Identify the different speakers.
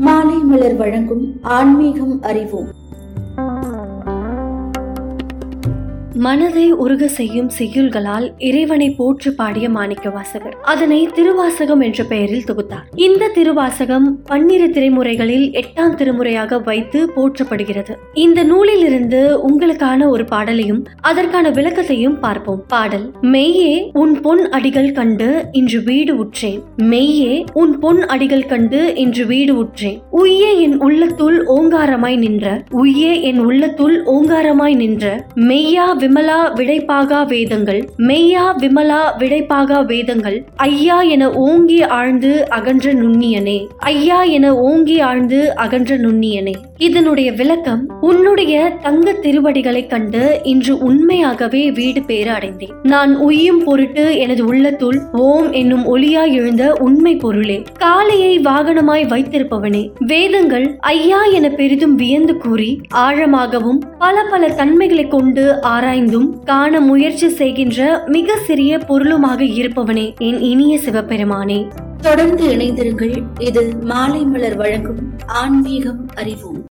Speaker 1: மாலை மலர் வழங்கும் ஆன்மீகம் அறிவோம்.
Speaker 2: மனதை உருக செய்யும் செய்யுள்களால் இறைவனை போற்று பாடிய மாணிக்க வாசகர் அதனை திருவாசகம் என்ற பெயரில் தொகுத்தார். இந்த திருவாசகம் பன்னிரு திரைமுறைகளில் எட்டாம் திருமுறையாக வைத்து போற்றப்படுகிறது. இந்த நூலிலிருந்து உங்களுக்கான ஒரு பாடலையும் அதற்கான விளக்கத்தையும் பார்ப்போம். பாடல் மெய்யே உன் பொன் அடிகள் கண்டு இன்று வீடு உற்றேன். மெய்யே உன் பொன் அடிகள் கண்டு இன்று வீடு உற்றேன். உய்ய என் உள்ளத்துள் ஓங்காரமாய் நின்ற உய்யே என் உள்ளத்துள் ஓங்காரமாய் நின்ற மெய்யா விமலா விடைப்பாகா வேதங்கள் மெய்யா விமலா விடைப்பாகா வேதங்கள் ஐயா என ஓங்கி ஆழ்ந்து அகன்ற நுண்ணியனே ஐயா என ஓங்கி ஆழ்ந்து அகன்ற நுண்ணியனே. இதனுடைய விளக்கம் உன்னுடைய தங்க திருவடிகளை கண்டு இன்று உண்மையாகவே வீடு பேறு அடைந்தேன். நான் உய்யும் பொருட்டு எனது உள்ளத்துள் ஓம் என்னும் ஒளியாய் எழுந்த உண்மை பொருளே. காளையை வாகனமாய் வைத்திருப்பவனே. வேதங்கள் ஐயா என பெரிதும் வியந்து கூறி ஆழமாகவும் பல பல தன்மைகளை கொண்டு ஆராய்ந்தும் காண முயற்சி செய்கின்ற மிக சிறிய பொருளுமாக இருப்பவனே என் இனிய சிவபெருமானே.
Speaker 1: தொடர்ந்து இணைந்திருங்கள். இது மாலை மலர் வழங்கும் ஆன்மீகம் அறிவோம்.